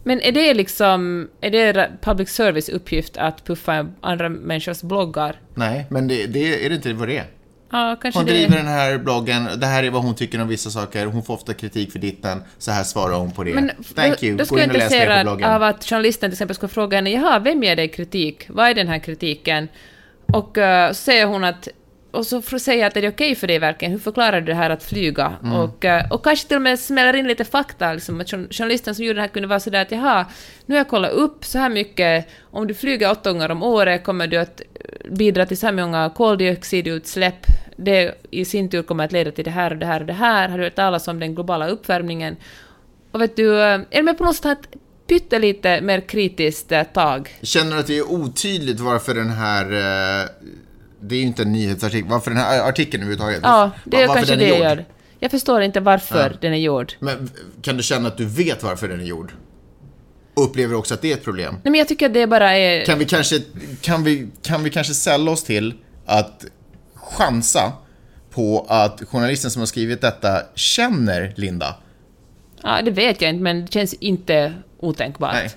D: Men är det liksom... Är det public service uppgift att puffa andra människors bloggar?
C: Nej, men det, det är det inte vad det är.
D: Ja, kanske
C: Hon
D: det...
C: driver den här bloggen, det här är vad hon tycker om vissa saker, hon får ofta kritik för ditten, så här svarar hon på det.
D: Men
C: Thank
D: då,
C: you,
D: då
C: gå
D: skulle
C: in
D: jag
C: och läs mer på
D: intresserad
C: bloggen.
D: av att journalisten till exempel skulle fråga henne, jaha, vem ger dig kritik? Vad är den här kritiken? Och uh, så säger hon att och så får säga att är det okej för dig verkligen? Hur förklarar du det här att flyga?
C: Mm.
D: Och, eh, och kanske till och med smäller in lite fakta. Liksom, att jour- journalisten som gjorde det här kunde vara sådär att jaha, nu har jag kollat upp så här mycket. Om du flyger åtta gånger om året kommer du att eh, bidra till så här många koldioxidutsläpp. Det i sin tur kommer att leda till det här och det här och det här. Har du hört talas om den globala uppvärmningen? Och vet du, eh, är det med på något sätt ett pyttelite mer kritiskt eh, tag?
C: Känner du att det är otydligt varför den här... eh, Det är ju inte en nyhetsartikel, varför den här artikeln överhuvudtaget?
D: Ja, det är
C: varför
D: kanske
C: den
D: det jag gör. Jag förstår inte varför
C: Ja.
D: den är gjord.
C: Men kan du känna att du vet varför den är gjord? Upplever också att det är ett problem?
D: Nej, men jag tycker att det bara är...
C: Kan vi kanske, kan vi, kan vi kanske sälla oss till att chansa på att journalisten som har skrivit detta känner Linda?
D: Ja, det vet jag inte, men det känns inte otänkbart.
C: Nej.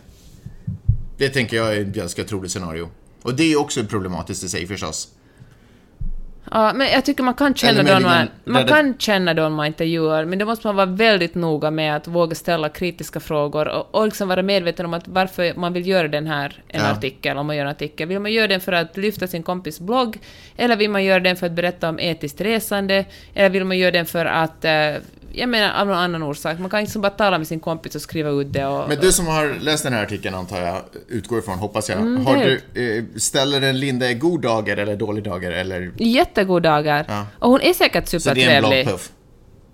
C: Det tänker jag är ett ganska troligt scenario. Och det är också problematiskt i sig förstås.
D: Ja, men jag tycker man kan känna då man, man kan känna då man intervjuar, men då måste man vara väldigt noga med att våga ställa kritiska frågor och, och liksom vara medveten om att varför man vill göra den här en
C: Ja.
D: artikel, om man gör en artikel. Vill man göra den för att lyfta sin kompis blogg, eller vill man göra den för att berätta om etiskt resande, eller vill man göra den för att, eh, jag menar av någon annan orsak. Man kan inte bara tala med sin kompis och skriva ut det och...
C: Men du som har läst den här artikeln antar jag, utgår ifrån, hoppas jag.
D: Mm,
C: har du, eh, ställer den Linda i god dagar eller dålig dagar eller?
D: Jättegod dagar.
C: Ja.
D: Och hon är säkert
C: Så det är en
D: supertrevlig.
C: bloggpuff?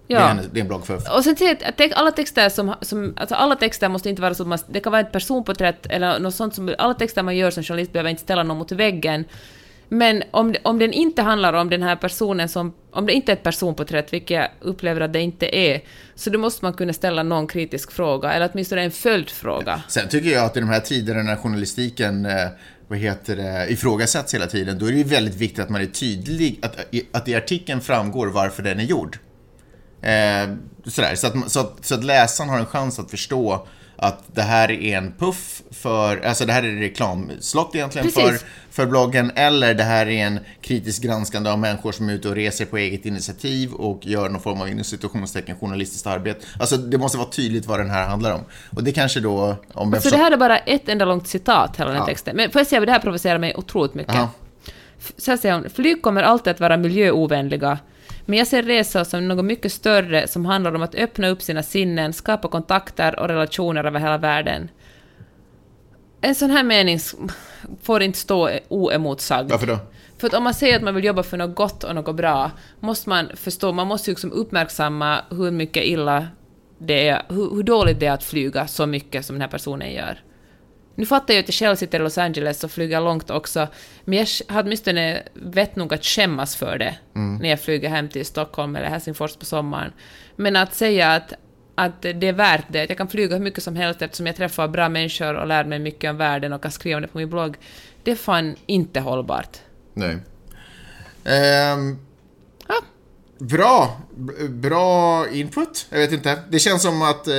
C: Det, är
D: Ja.
C: en, det är en bloggpuff.
D: Och sen att te- alla texter som, som... Alltså alla texter måste inte vara så... man- Det kan vara ett personporträtt eller något sånt som... Alla texter man gör som journalist behöver inte ställa någon mot väggen. Men om, om den inte handlar om den här personen som... Om det inte är ett personporträtt, vilket jag upplever att det inte är, så då måste man kunna ställa någon kritisk fråga, eller åtminstone en följdfråga.
C: Sen tycker jag att i de här tiderna när journalistiken eh, vad heter det, ifrågasätts hela tiden, då är det ju väldigt viktigt att man är tydlig, att, att i artikeln framgår varför den är gjord. Eh, sådär, så, att, så, att, så att läsaren har en chans att förstå att det här är en puff för, alltså det här är reklamslott egentligen för,
D: Precis.
C: för bloggen, eller det här är en kritisk granskande av människor som är ute och reser på eget initiativ och gör någon form av inom situationstecken journalistiskt arbete. Alltså det måste vara tydligt vad den här handlar om. Och det kanske då, om jag
D: Så det
C: förstår-
D: här är bara ett enda långt citat, hela den
C: Ja.
D: texten. Men får jag säga det här provocerar mig otroligt mycket.
C: Aha.
D: Så här säger hon, flyg kommer alltid att vara miljöovänliga, men jag ser resor som något mycket större som handlar om att öppna upp sina sinnen, skapa kontakter och relationer över hela världen. En sån här mening får inte stå oemotsagd.
C: Varför då?
D: För att om man säger att man vill jobba för något gott och något bra, måste man förstå, man måste ju liksom uppmärksamma hur mycket illa det är, hur, hur dåligt det är att flyga så mycket som den här personen gör. Nu fattar jag att jag själv sitter i Los Angeles och flyger långt också, men jag har åtminstone vett nog att skämmas för det när jag flyger hem till Stockholm eller Helsingfors på sommaren. Men att säga att, att det är värt det, att jag kan flyga hur mycket som helst eftersom jag träffar bra människor och lär mig mycket om världen och kan skriva om det på min blogg, det är fan inte hållbart.
C: Nej.
D: Ja.
C: Bra! Bra input. Jag vet inte. Det känns som att, eh,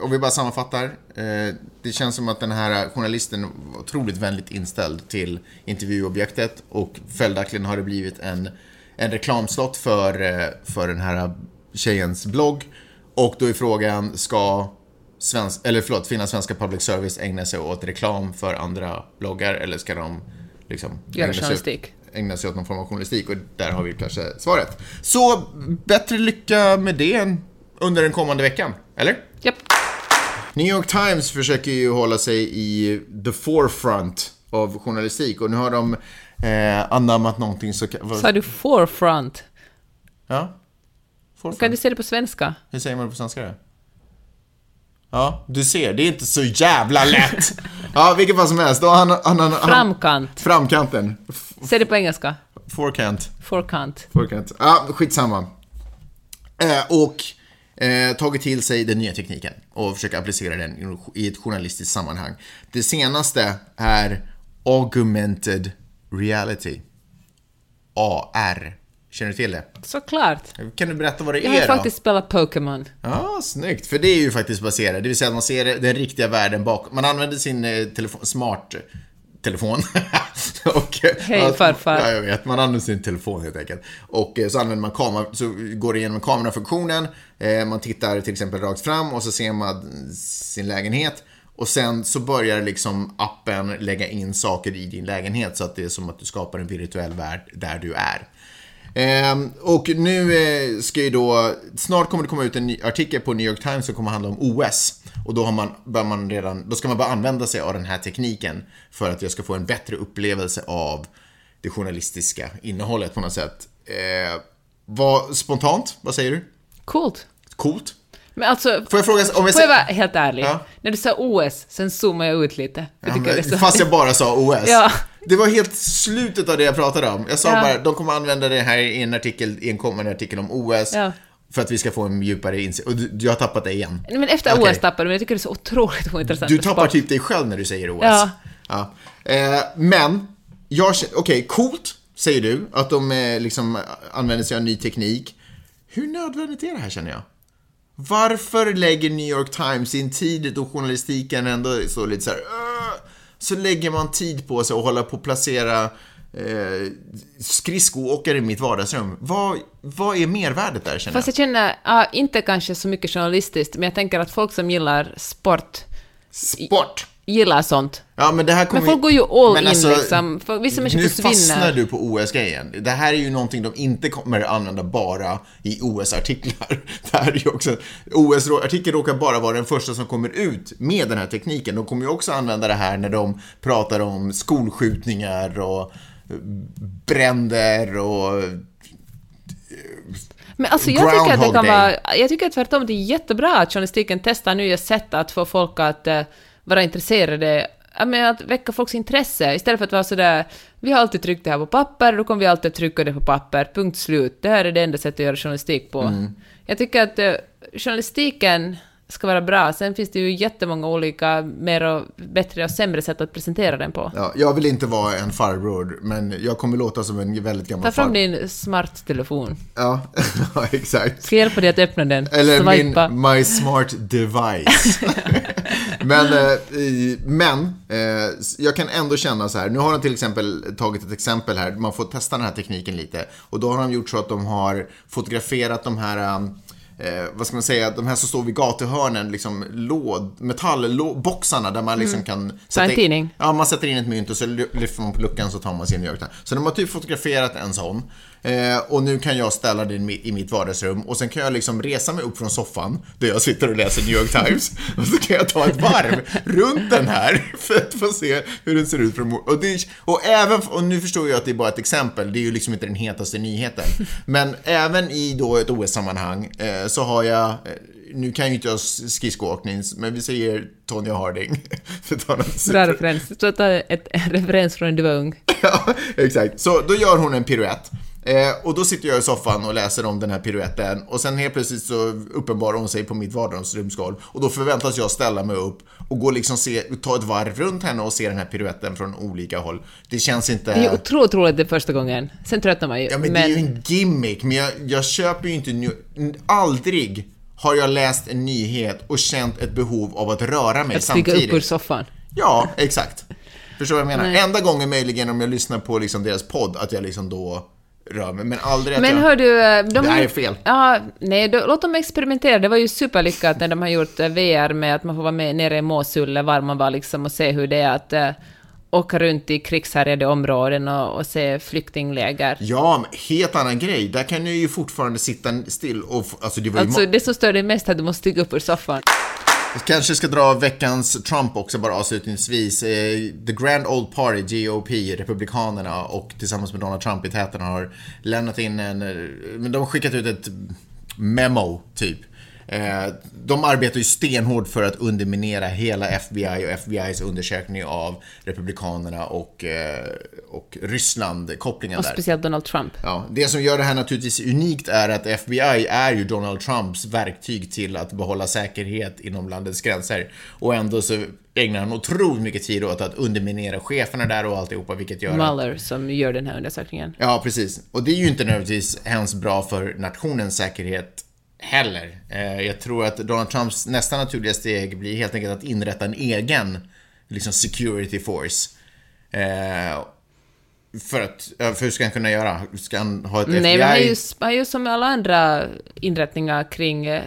C: om vi bara sammanfattar. Eh, det känns som att den här journalisten var otroligt vänligt inställd till intervjuobjektet och följaktligen har det blivit en, en reklamslott för, eh, för den här tjejens blogg. Och då är frågan, ska svensk, eller förlåt, Finlands svenska public service ägna sig åt reklam för andra bloggar eller ska de liksom
D: Göra journalistik.
C: Ägna sig åt någon form av journalistik och där har vi kanske svaret. Så bättre lycka med det under den kommande veckan, eller?
D: Japp.
C: New York Times försöker ju hålla sig i the forefront av journalistik och nu har de eh, anammat någonting så...
D: Sa du forefront?
C: ja? Forefront.
D: Kan du se det på svenska?
C: Hur säger man det på svenska då? Ja, du ser, det är inte så jävla lätt! ja, vilket fall som helst. Då han, han, han, han,
D: Framkant.
C: framkanten.
D: Säg det på engelska.
C: Forekant.
D: Forkant.
C: Forekant. Ja, skitsamma. Eh, och eh, tagit till sig den nya tekniken och försöker applicera den i ett journalistiskt sammanhang. Det senaste är augmented reality. AR. Känner du till det?
D: Såklart.
C: Kan du berätta vad det
D: Jag har
C: är då?
D: faktiskt spelat Pokémon.
C: Ja, snyggt. För det är ju faktiskt baserat, det vill säga att man ser den riktiga världen bakom. Man använder sin eh, telefon, smart telefon. och, eh,
D: Hej, farfar.
C: Ja, jag vet. Man använder sin telefon helt enkelt. Och eh, så använder man kamera, så går det igenom kamerafunktionen. Eh, man tittar till exempel rakt fram och så ser man sin lägenhet. Och sen så börjar liksom appen lägga in saker i din lägenhet så att det är som att du skapar en virtuell värld där du är. Ehm, och nu eh, ska ju då, snart kommer det komma ut en ny artikel på New York Times som kommer handla om OS. Och då, har man, bör man redan, då ska man börja använda sig av den här tekniken för att jag ska få en bättre upplevelse av det journalistiska innehållet på något sätt. Eh, vad, spontant, vad säger du?
D: Coolt.
C: Coolt?
D: Men alltså,
C: Får jag fråga, om jag
D: får jag vara helt ärlig?
C: Ja.
D: När du sa OS, sen zoomade jag ut lite. Jag
C: Ja, men,
D: så...
C: fast jag bara sa OS.
D: Ja.
C: Det var helt slutet av det jag pratade om. Jag sa
D: Ja.
C: bara, de kommer använda det här i en artikel, i en kommande artikel om OS.
D: Ja.
C: För att vi ska få en djupare insikt. Och du, du har tappat det igen.
D: Men efter
C: Okej.
D: OS tappade du, men jag tycker det är så otroligt ointressant
C: Du tappar
D: sport.
C: typ dig själv när du säger OS.
D: Ja.
C: Ja. Eh, men, jag okej, coolt, säger du, att de eh, liksom använder sig av ny teknik. Hur nödvändigt är det här känner jag? Varför lägger New York Times sin tid då journalistiken ändå är så lite så här, "Åh", så lägger man tid på sig och hålla på att placera eh, skridskoåkare i mitt vardagsrum. Vad, vad är mervärdet där känner
D: Fast
C: jag?
D: jag känner, ja, inte kanske så mycket journalistiskt, men jag tänker att folk som gillar sport
C: Sport!
D: Gillar sånt.
C: Ja, men det här kommer
D: Men folk går ju all
C: Men
D: in
C: alltså,
D: liksom. För vissa människor
C: Nu
D: försvinner.
C: fastnar du på OS-grejen. Det här är ju någonting de inte kommer använda bara i OS-artiklar. Det här är ju också... OS-artikeln råkar bara vara den första som kommer ut med den här tekniken. De kommer ju också använda det här när de pratar om skolskjutningar och eh, bränder och...
D: Men alltså jag tycker att det kan vara... Jag tycker tvärtom att det är jättebra att journalistiken testar nya sätt att få folk att eh, vara intresserade. Att väcka folks intresse istället för att vara sådär vi har alltid tryckt det här på papper, då kommer vi alltid att trycka det på papper, punkt slut. Det här är det enda sättet att göra journalistik på.
C: Mm.
D: Jag tycker att eh, journalistiken ska vara bra, sen finns det ju jättemånga olika mer och bättre och sämre sätt att presentera den på.
C: Ja, jag vill inte vara en farbror, men jag kommer låta som en väldigt gammal
D: Ta fram
C: farbror.
D: din smarttelefon.
C: Ja, ja, exakt.
D: Ska hjälpa dig att öppna den?
C: Eller
D: Swipa.
C: min My Smart Device. men eh, men eh, jag kan ändå känna så här. Nu har de till exempel tagit ett exempel här. Man får testa den här tekniken lite. Och då har de gjort så att de har fotograferat de här um, Eh, vad ska man säga, de här som står vid gatuhörnen, liksom låd, metallboxarna där man liksom kan...
D: Så en
C: in-? Ja, man sätter in ett mynt och så ly- lyfter man på luckan så tar man sin mjölk där. Så de har typ fotograferat en sån. Eh, och nu kan jag ställa den i mitt vardagsrum och sen kan jag liksom resa mig upp från soffan där jag sitter och läser New York Times och så kan jag ta ett varv runt den här för att få se hur den ser ut från och, det, och även, och nu förstår jag att det är bara ett exempel, det är ju liksom inte den hetaste nyheten. Men även i då ett OS-sammanhang eh, så har jag, eh, nu kan ju inte jag skridskoåkning, men vi säger Tonya Harding. för att ta något
D: Bra referens. Så ta ett en referens från när du var ung.
C: Ja, exakt. Så då gör hon en piruett. Eh, och då sitter jag i soffan och läser om den här piruetten och sen helt plötsligt så uppenbarar hon sig på mitt vardagsrumsgolv och då förväntas jag ställa mig upp och gå liksom se, ta ett varv runt henne och se den här piruetten från olika håll. Det känns inte...
D: Det är otroligt roligt det första gången. Sen tröttnar man ju.
C: Ja, men, det är ju en gimmick, men jag, jag köper ju inte... ny- Aldrig har jag läst en nyhet och känt ett behov av att röra mig
D: att stiga
C: samtidigt.
D: upp ur soffan.
C: Ja, exakt. Förstår vad jag menar?
D: Nej.
C: Enda gången möjligen om jag lyssnar på liksom deras podd, att jag liksom då rör mig, men aldrig
D: Men
C: jag...
D: hör du... eh, De
C: Det här är fel.
D: Ja, nej, då, låt dem experimentera. Det var ju superlyckat när de har gjort eh, VR med att man får vara med nere i Mosul, var man var liksom, och se hur det är att eh, åka runt i krigshärjade områden och, och se flyktingläger.
C: Ja, men helt annan grej. Där kan jag ju fortfarande sitta still och... Alltså det var.
D: Alltså, det som stör dig mest är att du måste stiga upp ur soffan.
C: jag kanske ska dra veckans Trump också bara avslutningsvis. Eh, The Grand Old Party, GOP, Republikanerna och tillsammans med Donald Trump i täten har lämnat in en... eh, Men de har skickat ut ett memo, typ. Eh, De arbetar ju stenhårt för att underminera hela FBI och FBI's undersökning av Republikanerna och, eh, och Ryssland, kopplingen
D: Och
C: där.
D: speciellt Donald Trump.
C: Ja, det som gör det här naturligtvis unikt är att FBI är ju Donald Trumps verktyg till att behålla säkerhet inom landets gränser. Och ändå så ägnar han otroligt mycket tid åt att underminera cheferna där och alltihopa, vilket gör att...
D: Mueller som gör den här undersökningen.
C: Ja, precis. Och det är ju inte nödvändigtvis hemskt bra för nationens säkerhet heller. Eh, jag tror att Donald Trumps nästa naturliga steg blir helt enkelt att inrätta en egen liksom security force. Eh, för att, för hur ska han kunna göra? Ska han ha ett FBI?
D: Nej, han är ju, han är ju som alla andra inrättningar kring, eh,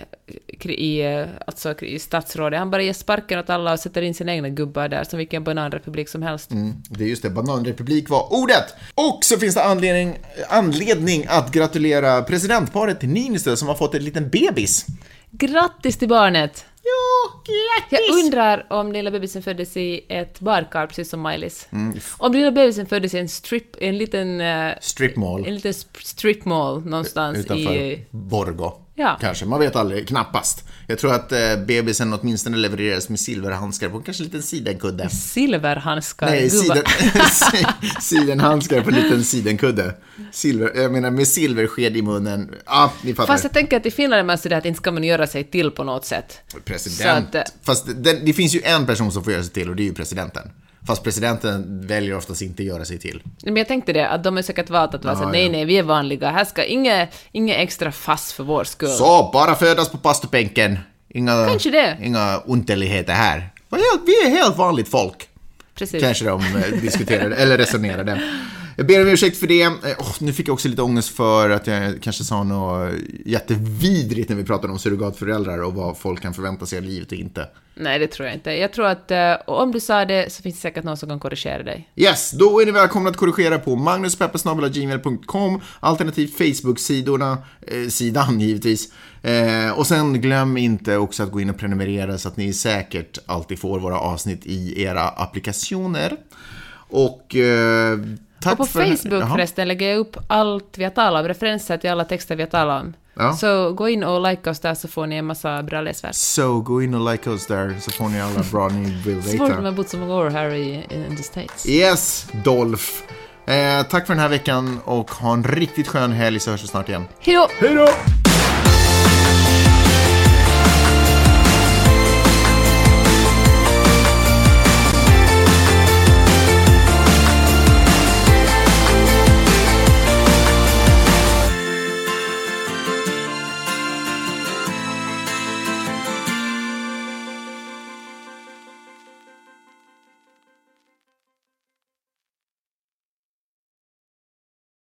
D: kring i, eh, alltså, i statsrådet. Han bara ger sparken åt alla och sätter in sina egna gubbar där, som vilken bananrepublik som helst.
C: Mm, det är just det, bananrepublik var ordet! Och så finns det anledning, anledning att gratulera presidentparet Niinistö som har fått en liten bebis.
D: Grattis till barnet!
C: Ja, grattis!
D: Jag undrar om lilla bebisen föddes i ett badkar, precis som Miley's.
C: Mm.
D: Om lilla bebisen föddes i en strip, en liten, eh,
C: Strip mall
D: en liten sp- strip mall någonstans
C: utanför
D: i...
C: Borgå.
D: Ja.
C: Kanske, man vet aldrig, knappast. Jag tror att eh, bebisen åtminstone levererades med silverhandskar på kanske en liten sidenkudde.
D: Silverhandskar.
C: Nej, siden, sidenhandskar på en liten sidenkudde. Silver, jag menar med silversked i munnen. Ja, ni fattar.
D: Fast jag tänker att i Finland är man sådär att inte ska man göra sig till på något sätt.
C: President.
D: Att, eh,
C: Fast den, det finns ju en person som får göra sig till och det är ju presidenten. Fast presidenten väljer oftast inte göra sig till.
D: Men jag tänkte det, att de är säkert valt att vara så
C: Ja,
D: att nej,
C: ja.
D: nej, vi är vanliga. Här ska inget, inget extra fass för vår skull.
C: Så, bara födas på pastubänken. Inga,
D: Kanske det.
C: inga underligheter här. Vi är helt vanligt folk.
D: Precis.
C: Kanske de eh, diskuterade, eller resonerade. Jag ber om ursäkt för det. Åh, nu fick jag också lite ångest för att jag kanske sa något jättevidrigt när vi pratade om surrogatföräldrar och vad folk kan förvänta sig av livet och inte.
D: Nej, det tror jag inte. Jag tror att eh, om du sa det så finns det säkert någon som kan korrigera dig.
C: Yes, då är ni välkomna att korrigera på magnuspeppersnabelagmail.com alternativt Facebook-sidorna, eh, sidan givetvis. Eh, och sen glöm inte också att gå in och prenumerera så att ni säkert alltid får våra avsnitt i era applikationer. Och eh, tack
D: Och på
C: för...
D: Facebook
C: Jaha.
D: förresten lägger jag upp allt vi har talat om, referenser till alla texter vi har talat om.
C: Ja.
D: Så gå in och like oss där så får ni en massa bra läsvärt.
C: Så gå in och like oss där så får ni alla bra ni vill
D: Svårt när
C: veta.
D: man bott så många år här i in the States.
C: Yes, Dolph. Eh, tack för den här veckan och ha en riktigt skön helg så hörs vi snart igen.
D: Hejdå!
C: Hej då!